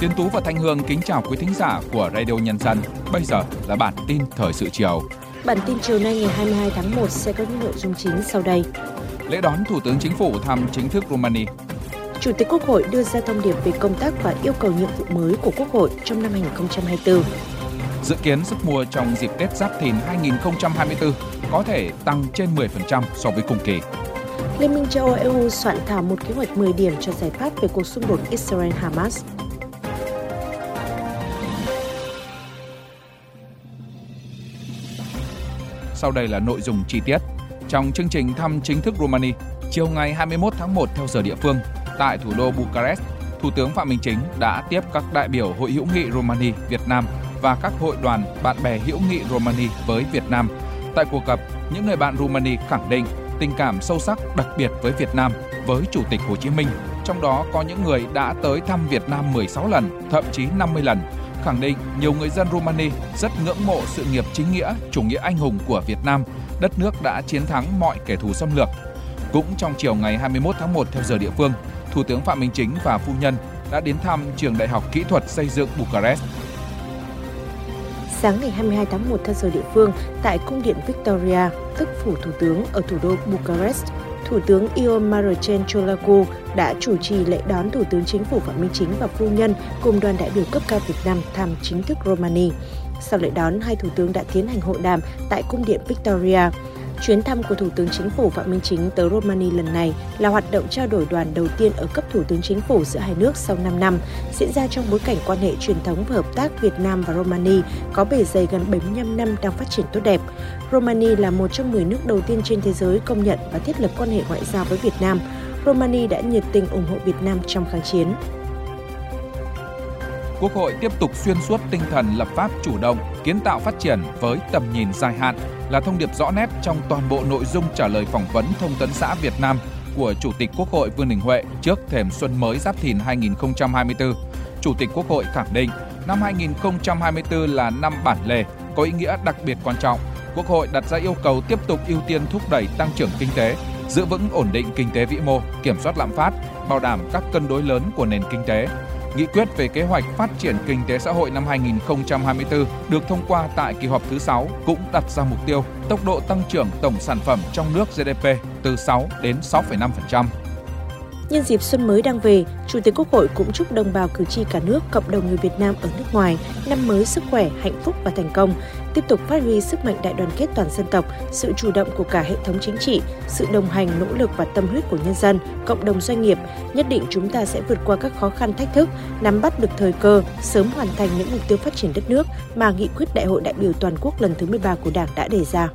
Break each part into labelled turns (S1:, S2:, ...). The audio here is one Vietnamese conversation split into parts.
S1: Tiến Tú và Thanh Hương kính chào quý thính giả của Radio Nhân dân. Bây giờ là bản tin thời sự chiều.
S2: Bản tin chiều nay ngày 22 tháng 1 sẽ có những nội dung chính sau đây.
S1: Lễ đón Thủ tướng Chính phủ thăm chính thức Romania.
S2: Chủ tịch Quốc hội đưa ra thông điệp về công tác và yêu cầu nhiệm vụ mới của Quốc hội trong năm 2024.
S1: Dự kiến sức mua trong dịp Tết Giáp Thìn 2024 có thể tăng trên 10% so với cùng kỳ.
S2: Liên minh châu Âu EU soạn thảo một kế hoạch 10 điểm cho giải pháp về cuộc xung đột Israel-Hamas.
S1: Sau đây là nội dung chi tiết. Trong chương trình thăm chính thức Romania, chiều ngày 21 tháng 1 theo giờ địa phương, tại thủ đô Bucharest, Thủ tướng Phạm Minh Chính đã tiếp các đại biểu Hội hữu nghị Romania Việt Nam và các hội đoàn bạn bè hữu nghị Romania với Việt Nam. Tại cuộc gặp, những người bạn Romania khẳng định tình cảm sâu sắc đặc biệt với Việt Nam, với Chủ tịch Hồ Chí Minh, trong đó có những người đã tới thăm Việt Nam 16 lần, thậm chí 50 lần, khẳng định nhiều người dân Romania rất ngưỡng mộ sự nghiệp chính nghĩa, chủ nghĩa anh hùng của Việt Nam, đất nước đã chiến thắng mọi kẻ thù xâm lược. Cũng trong chiều ngày 21 tháng 1 theo giờ địa phương, Thủ tướng Phạm Minh Chính và phu nhân đã đến thăm trường Đại học Kỹ thuật Xây dựng Bucharest.
S2: Sáng ngày 22 tháng 1 theo giờ địa phương, tại cung điện Victoria, tức phủ thủ tướng ở thủ đô Bucharest, Thủ tướng Ion Marcel Cholaku đã chủ trì lễ đón Thủ tướng Chính phủ Phạm Minh Chính và phu nhân cùng đoàn đại biểu cấp cao Việt Nam thăm chính thức Romania. Sau lễ đón, hai thủ tướng đã tiến hành hội đàm tại cung điện Victoria. Chuyến thăm của Thủ tướng Chính phủ Phạm Minh Chính tới Romania lần này là hoạt động trao đổi đoàn đầu tiên ở cấp Thủ tướng Chính phủ giữa hai nước sau 5 năm, diễn ra trong bối cảnh quan hệ truyền thống và hợp tác Việt Nam và Romania có bề dày gần 75 năm đang phát triển tốt đẹp. Romania là một trong 10 nước đầu tiên trên thế giới công nhận và thiết lập quan hệ ngoại giao với Việt Nam. Romania đã nhiệt tình ủng hộ Việt Nam trong kháng chiến.
S1: Quốc hội tiếp tục xuyên suốt tinh thần lập pháp chủ động, kiến tạo phát triển với tầm nhìn dài hạn là thông điệp rõ nét trong toàn bộ nội dung trả lời phỏng vấn thông tấn xã Việt Nam của Chủ tịch Quốc hội Vương Đình Huệ trước thềm xuân mới Giáp Thìn 2024. Chủ tịch Quốc hội khẳng định năm 2024 là năm bản lề, có ý nghĩa đặc biệt quan trọng. Quốc hội đặt ra yêu cầu tiếp tục ưu tiên thúc đẩy tăng trưởng kinh tế, giữ vững ổn định kinh tế vĩ mô, kiểm soát lạm phát, bảo đảm các cân đối lớn của nền kinh tế, Nghị quyết về kế hoạch phát triển kinh tế xã hội năm 2024 được thông qua tại kỳ họp thứ 6 cũng đặt ra mục tiêu tốc độ tăng trưởng tổng sản phẩm trong nước GDP từ 6 đến 6,5%.
S2: Nhân dịp xuân mới đang về, Chủ tịch Quốc hội cũng chúc đồng bào cử tri cả nước, cộng đồng người Việt Nam ở nước ngoài năm mới sức khỏe, hạnh phúc và thành công, tiếp tục phát huy sức mạnh đại đoàn kết toàn dân tộc, sự chủ động của cả hệ thống chính trị, sự đồng hành, nỗ lực và tâm huyết của nhân dân, cộng đồng doanh nghiệp. Nhất định chúng ta sẽ vượt qua các khó khăn thách thức, nắm bắt được thời cơ, sớm hoàn thành những mục tiêu phát triển đất nước mà nghị quyết Đại hội đại biểu toàn quốc lần thứ 13 của Đảng đã đề ra.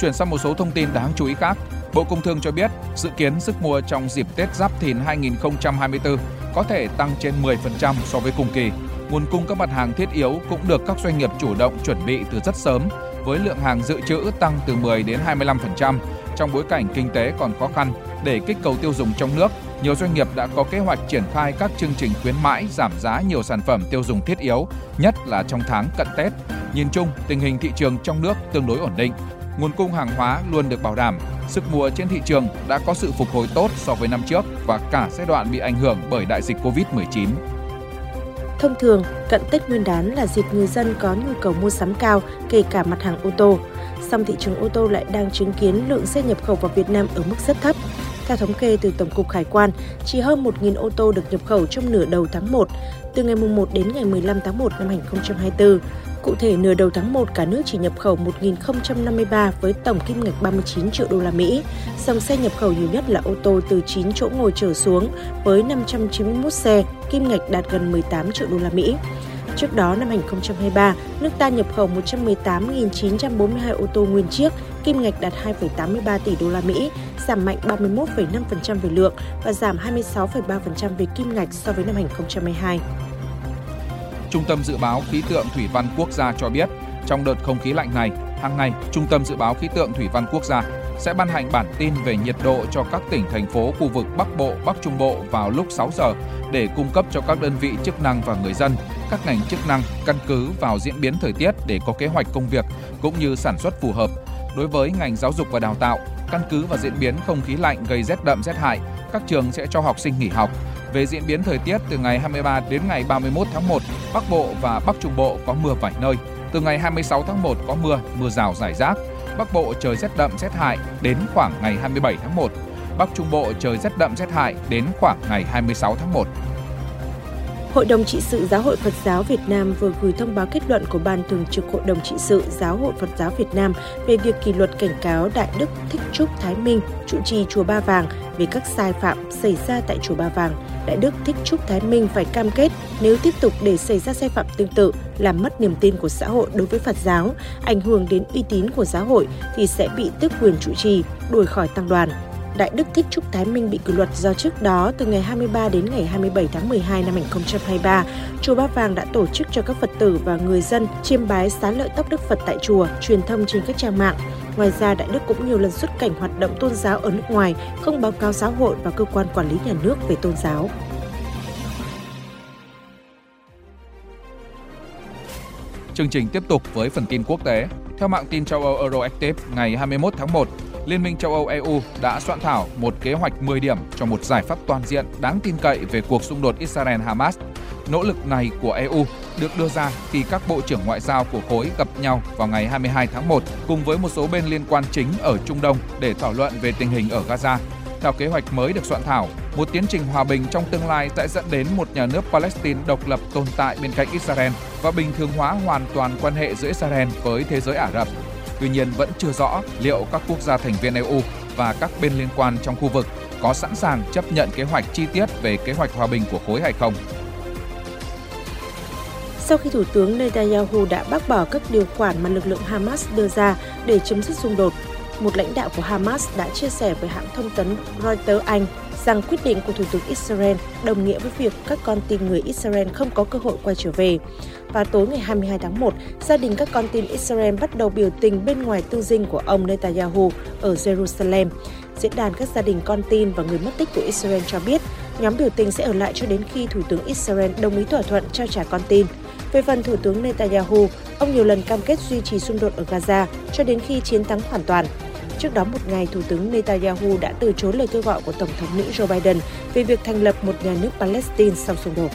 S1: Chuyển sang một số thông tin đáng chú ý khác. Bộ Công Thương cho biết, dự kiến sức mua trong dịp Tết Giáp Thìn 2024 có thể tăng trên 10% so với cùng kỳ. Nguồn cung các mặt hàng thiết yếu cũng được các doanh nghiệp chủ động chuẩn bị từ rất sớm, với lượng hàng dự trữ tăng từ 10 đến 25% trong bối cảnh kinh tế còn khó khăn để kích cầu tiêu dùng trong nước. Nhiều doanh nghiệp đã có kế hoạch triển khai các chương trình khuyến mãi giảm giá nhiều sản phẩm tiêu dùng thiết yếu, nhất là trong tháng cận Tết. Nhìn chung, tình hình thị trường trong nước tương đối ổn định, nguồn cung hàng hóa luôn được bảo đảm, sức mua trên thị trường đã có sự phục hồi tốt so với năm trước và cả giai đoạn bị ảnh hưởng bởi đại dịch Covid-19.
S2: Thông thường, cận Tết Nguyên đán là dịp người dân có nhu cầu mua sắm cao, kể cả mặt hàng ô tô. Song thị trường ô tô lại đang chứng kiến lượng xe nhập khẩu vào Việt Nam ở mức rất thấp. Theo thống kê từ Tổng cục Hải quan, chỉ hơn 1.000 ô tô được nhập khẩu trong nửa đầu tháng 1, từ ngày 1 đến ngày 15 tháng 1 năm 2024. Cụ thể, nửa đầu tháng 1 cả nước chỉ nhập khẩu 1.053 với tổng kim ngạch 39 triệu đô la Mỹ. Dòng xe nhập khẩu nhiều nhất là ô tô từ 9 chỗ ngồi trở xuống với 591 xe, kim ngạch đạt gần 18 triệu đô la Mỹ. Trước đó năm 2023, nước ta nhập khẩu 118.942 ô tô nguyên chiếc, kim ngạch đạt 2,83 tỷ đô la Mỹ, giảm mạnh 31,5% về lượng và giảm 26,3% về kim ngạch so với năm 2022.
S1: Trung tâm Dự báo Khí tượng Thủy văn Quốc gia cho biết, trong đợt không khí lạnh này, hàng ngày, Trung tâm Dự báo Khí tượng Thủy văn Quốc gia sẽ ban hành bản tin về nhiệt độ cho các tỉnh, thành phố, khu vực Bắc Bộ, Bắc Trung Bộ vào lúc 6 giờ để cung cấp cho các đơn vị chức năng và người dân, các ngành chức năng căn cứ vào diễn biến thời tiết để có kế hoạch công việc cũng như sản xuất phù hợp. Đối với ngành giáo dục và đào tạo, căn cứ vào diễn biến không khí lạnh gây rét đậm rét hại, các trường sẽ cho học sinh nghỉ học. Về diễn biến thời tiết từ ngày 23 đến ngày 31 tháng 1, Bắc Bộ và Bắc Trung Bộ có mưa vài nơi. Từ ngày 26 tháng 1 có mưa, mưa rào rải rác. Bắc Bộ trời rét đậm rét hại đến khoảng ngày 27 tháng 1. Bắc Trung Bộ trời rét đậm rét hại đến khoảng ngày 26 tháng 1.
S2: Hội đồng trị sự Giáo hội Phật giáo Việt Nam vừa gửi thông báo kết luận của Ban Thường trực Hội đồng trị sự Giáo hội Phật giáo Việt Nam về việc kỷ luật cảnh cáo Đại Đức Thích Trúc Thái Minh, trụ trì Chùa Ba Vàng về các sai phạm xảy ra tại Chùa Ba Vàng. Đại Đức Thích Trúc Thái Minh phải cam kết nếu tiếp tục để xảy ra sai phạm tương tự, làm mất niềm tin của xã hội đối với Phật giáo, ảnh hưởng đến uy tín của giáo hội thì sẽ bị tước quyền trụ trì, đuổi khỏi tăng đoàn. Đại Đức Thích Trúc Thái Minh bị kỷ luật do trước đó từ ngày 23 đến ngày 27 tháng 12 năm 2023, chùa Ba Vàng đã tổ chức cho các Phật tử và người dân chiêm bái xá lợi tóc Đức Phật tại chùa, truyền thông trên các trang mạng. Ngoài ra, Đại Đức cũng nhiều lần xuất cảnh hoạt động tôn giáo ở nước ngoài, không báo cáo giáo hội và cơ quan quản lý nhà nước về tôn giáo.
S1: Chương trình tiếp tục với phần tin quốc tế. Theo mạng tin châu Âu Euroactive, ngày 21 tháng 1, Liên minh châu Âu EU đã soạn thảo một kế hoạch 10 điểm cho một giải pháp toàn diện đáng tin cậy về cuộc xung đột Israel-Hamas. Nỗ lực này của EU được đưa ra khi các bộ trưởng ngoại giao của khối gặp nhau vào ngày 22 tháng 1 cùng với một số bên liên quan chính ở Trung Đông để thảo luận về tình hình ở Gaza. Theo kế hoạch mới được soạn thảo, một tiến trình hòa bình trong tương lai sẽ dẫn đến một nhà nước Palestine độc lập tồn tại bên cạnh Israel và bình thường hóa hoàn toàn quan hệ giữa Israel với thế giới Ả Rập. Tuy nhiên vẫn chưa rõ liệu các quốc gia thành viên EU và các bên liên quan trong khu vực có sẵn sàng chấp nhận kế hoạch chi tiết về kế hoạch hòa bình của khối hay không.
S2: Sau khi Thủ tướng Netanyahu đã bác bỏ các điều khoản mà lực lượng Hamas đưa ra để chấm dứt xung đột, một lãnh đạo của Hamas đã chia sẻ với hãng thông tấn Reuters Anh rằng quyết định của Thủ tướng Israel đồng nghĩa với việc các con tin người Israel không có cơ hội quay trở về. Và tối ngày 22 tháng 1, gia đình các con tin Israel bắt đầu biểu tình bên ngoài tư dinh của ông Netanyahu ở Jerusalem. Diễn đàn các gia đình con tin và người mất tích của Israel cho biết nhóm biểu tình sẽ ở lại cho đến khi Thủ tướng Israel đồng ý thỏa thuận trao trả con tin. Về phần Thủ tướng Netanyahu, ông nhiều lần cam kết duy trì xung đột ở Gaza cho đến khi chiến thắng hoàn toàn. Trước đó một ngày, Thủ tướng Netanyahu đã từ chối lời kêu gọi của Tổng thống Mỹ Joe Biden về việc thành lập một nhà nước Palestine sau xung đột.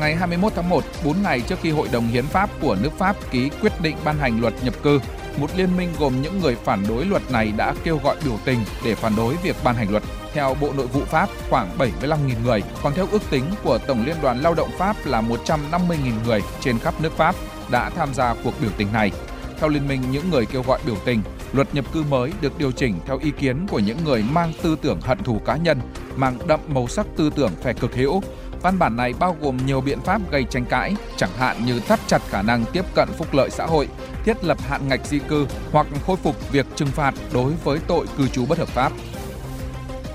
S1: Ngày 21 tháng 1, 4 ngày trước khi Hội đồng Hiến pháp của nước Pháp ký quyết định ban hành luật nhập cư, một liên minh gồm những người phản đối luật này đã kêu gọi biểu tình để phản đối việc ban hành luật. Theo Bộ Nội vụ Pháp, khoảng 75.000 người, còn theo ước tính của Tổng Liên đoàn Lao động Pháp là 150.000 người trên khắp nước Pháp đã tham gia cuộc biểu tình này. Theo Liên minh những người kêu gọi biểu tình, luật nhập cư mới được điều chỉnh theo ý kiến của những người mang tư tưởng hận thù cá nhân, mang đậm màu sắc tư tưởng phe cực hữu. Văn bản này bao gồm nhiều biện pháp gây tranh cãi, chẳng hạn như thắt chặt khả năng tiếp cận phúc lợi xã hội, thiết lập hạn ngạch di cư hoặc khôi phục việc trừng phạt đối với tội cư trú bất hợp pháp.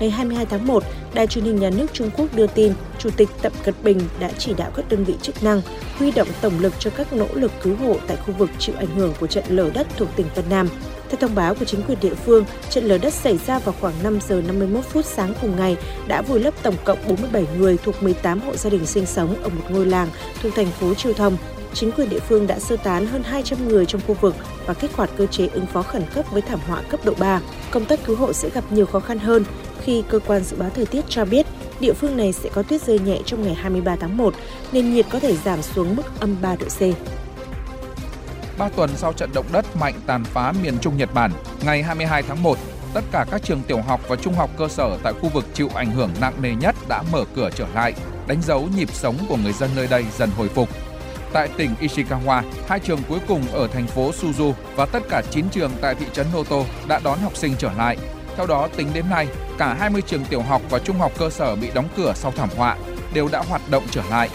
S2: Ngày 22 tháng 1, Đài truyền hình nhà nước Trung Quốc đưa tin, Chủ tịch Tập Cận Bình đã chỉ đạo các đơn vị chức năng huy động tổng lực cho các nỗ lực cứu hộ tại khu vực chịu ảnh hưởng của trận lở đất thuộc tỉnh Vân Nam. Theo thông báo của chính quyền địa phương, trận lở đất xảy ra vào khoảng 5 giờ 51 phút sáng cùng ngày đã vùi lấp tổng cộng 47 người thuộc 18 hộ gia đình sinh sống ở một ngôi làng thuộc thành phố Chiêu Thông. Chính quyền địa phương đã sơ tán hơn 200 người trong khu vực và kích hoạt cơ chế ứng phó khẩn cấp với thảm họa cấp độ 3. Công tác cứu hộ sẽ gặp nhiều khó khăn hơn khi cơ quan dự báo thời tiết cho biết địa phương này sẽ có tuyết rơi nhẹ trong ngày 23 tháng 1, nên nhiệt có thể giảm xuống mức âm 3 độ C.
S1: Ba tuần sau trận động đất mạnh tàn phá miền Trung Nhật Bản, ngày 22 tháng 1, tất cả các trường tiểu học và trung học cơ sở tại khu vực chịu ảnh hưởng nặng nề nhất đã mở cửa trở lại, đánh dấu nhịp sống của người dân nơi đây dần hồi phục. Tại tỉnh Ishikawa, hai trường cuối cùng ở thành phố Suzu và tất cả 9 trường tại thị trấn Noto đã đón học sinh trở lại. Theo đó, tính đến nay, cả 20 trường tiểu học và trung học cơ sở bị đóng cửa sau thảm họa đều đã hoạt động trở lại.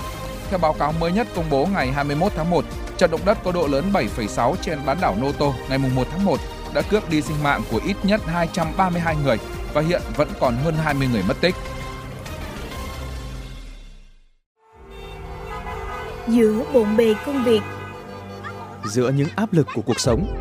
S1: Theo báo cáo mới nhất công bố ngày 21 tháng 1, trận động đất có độ lớn 7,6 trên bán đảo Noto ngày 1 tháng 1 đã cướp đi sinh mạng của ít nhất 232 người và hiện vẫn còn hơn 20 người mất tích.
S3: Giữa bộn bề công việc
S4: Giữa những áp lực của cuộc sống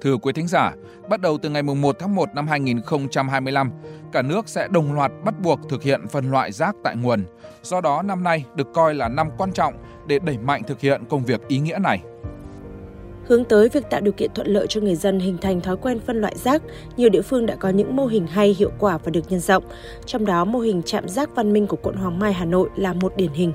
S1: Thưa quý thính giả, bắt đầu từ ngày 1 tháng 1 năm 2025, cả nước sẽ đồng loạt bắt buộc thực hiện phân loại rác tại nguồn. Do đó năm nay được coi là năm quan trọng để đẩy mạnh thực hiện công việc ý nghĩa này.
S2: Hướng tới việc tạo điều kiện thuận lợi cho người dân hình thành thói quen phân loại rác, nhiều địa phương đã có những mô hình hay hiệu quả và được nhân rộng. Trong đó, mô hình trạm rác văn minh của quận Hoàng Mai, Hà Nội là một điển hình.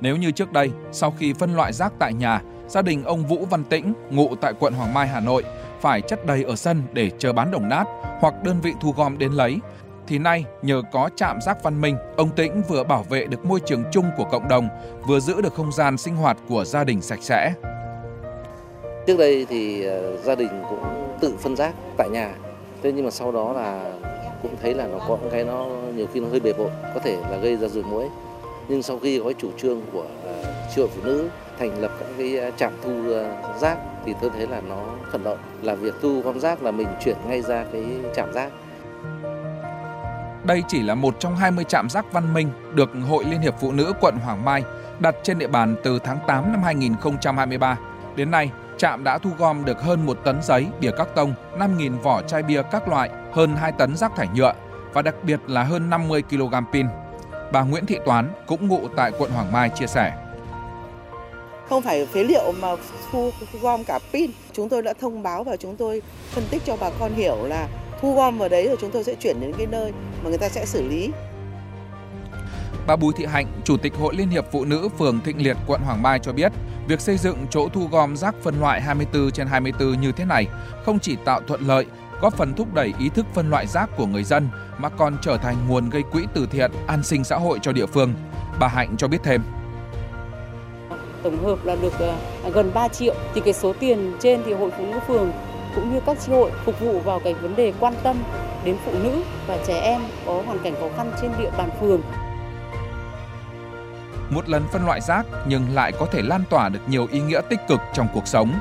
S1: Nếu như trước đây, sau khi phân loại rác tại nhà, gia đình ông Vũ Văn Tĩnh, ngụ tại quận Hoàng Mai, Hà Nội, phải chất đầy ở sân để chờ bán đồng nát hoặc đơn vị thu gom đến lấy, thì nay nhờ có trạm rác văn minh, ông Tĩnh vừa bảo vệ được môi trường chung của cộng đồng, vừa giữ được không gian sinh hoạt của gia đình sạch sẽ.
S5: Trước đây thì ờ, gia đình cũng tự phân rác tại nhà, thế nhưng mà sau đó là cũng thấy là nó có cái nó nhiều khi nó hơi bề bộn, có thể là gây ra ruồi muỗi. Nhưng sau khi có chủ trương của uh, phụ nữ thành lập các cái ờ, trạm thu ờ, rác thì tôi thấy là nó thuận lợi là việc thu gom rác là mình chuyển ngay ra cái trạm rác
S1: đây chỉ là một trong 20 trạm rác văn minh được Hội Liên hiệp Phụ nữ quận Hoàng Mai đặt trên địa bàn từ tháng 8 năm 2023. Đến nay, trạm đã thu gom được hơn 1 tấn giấy, bìa các tông, 5.000 vỏ chai bia các loại, hơn 2 tấn rác thải nhựa và đặc biệt là hơn 50 kg pin. Bà Nguyễn Thị Toán cũng ngụ tại quận Hoàng Mai chia sẻ.
S6: Không phải phế liệu mà thu gom cả pin. Chúng tôi đã thông báo và chúng tôi phân tích cho bà con hiểu là thu gom vào đấy rồi chúng tôi sẽ chuyển đến cái nơi mà người ta sẽ xử lý.
S1: Bà Bùi Thị Hạnh, Chủ tịch Hội Liên hiệp Phụ nữ phường Thịnh Liệt, quận Hoàng Mai cho biết, việc xây dựng chỗ thu gom rác phân loại 24 trên 24 như thế này không chỉ tạo thuận lợi, góp phần thúc đẩy ý thức phân loại rác của người dân mà còn trở thành nguồn gây quỹ từ thiện, an sinh xã hội cho địa phương. Bà Hạnh cho biết thêm.
S7: Tổng hợp là được ờ, gần 3 triệu thì cái số tiền trên thì Hội Phụ nữ phường cũng như các chi hội phục vụ vào cái vấn đề quan tâm đến phụ nữ và trẻ em có hoàn cảnh khó khăn trên địa bàn phường.
S1: Một lần phân loại rác nhưng lại có thể lan tỏa được nhiều ý nghĩa tích cực trong cuộc sống.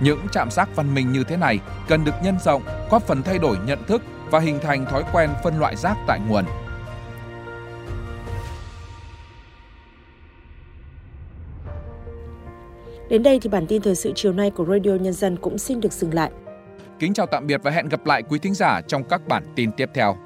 S1: Những trạm rác văn minh như thế này cần được nhân rộng, góp phần thay đổi nhận thức và hình thành thói quen phân loại rác tại nguồn.
S2: Đến đây thì bản tin thời sự chiều nay của Radio Nhân dân cũng xin được dừng lại.
S1: Kính chào tạm biệt và hẹn gặp lại quý thính giả trong các bản tin tiếp theo.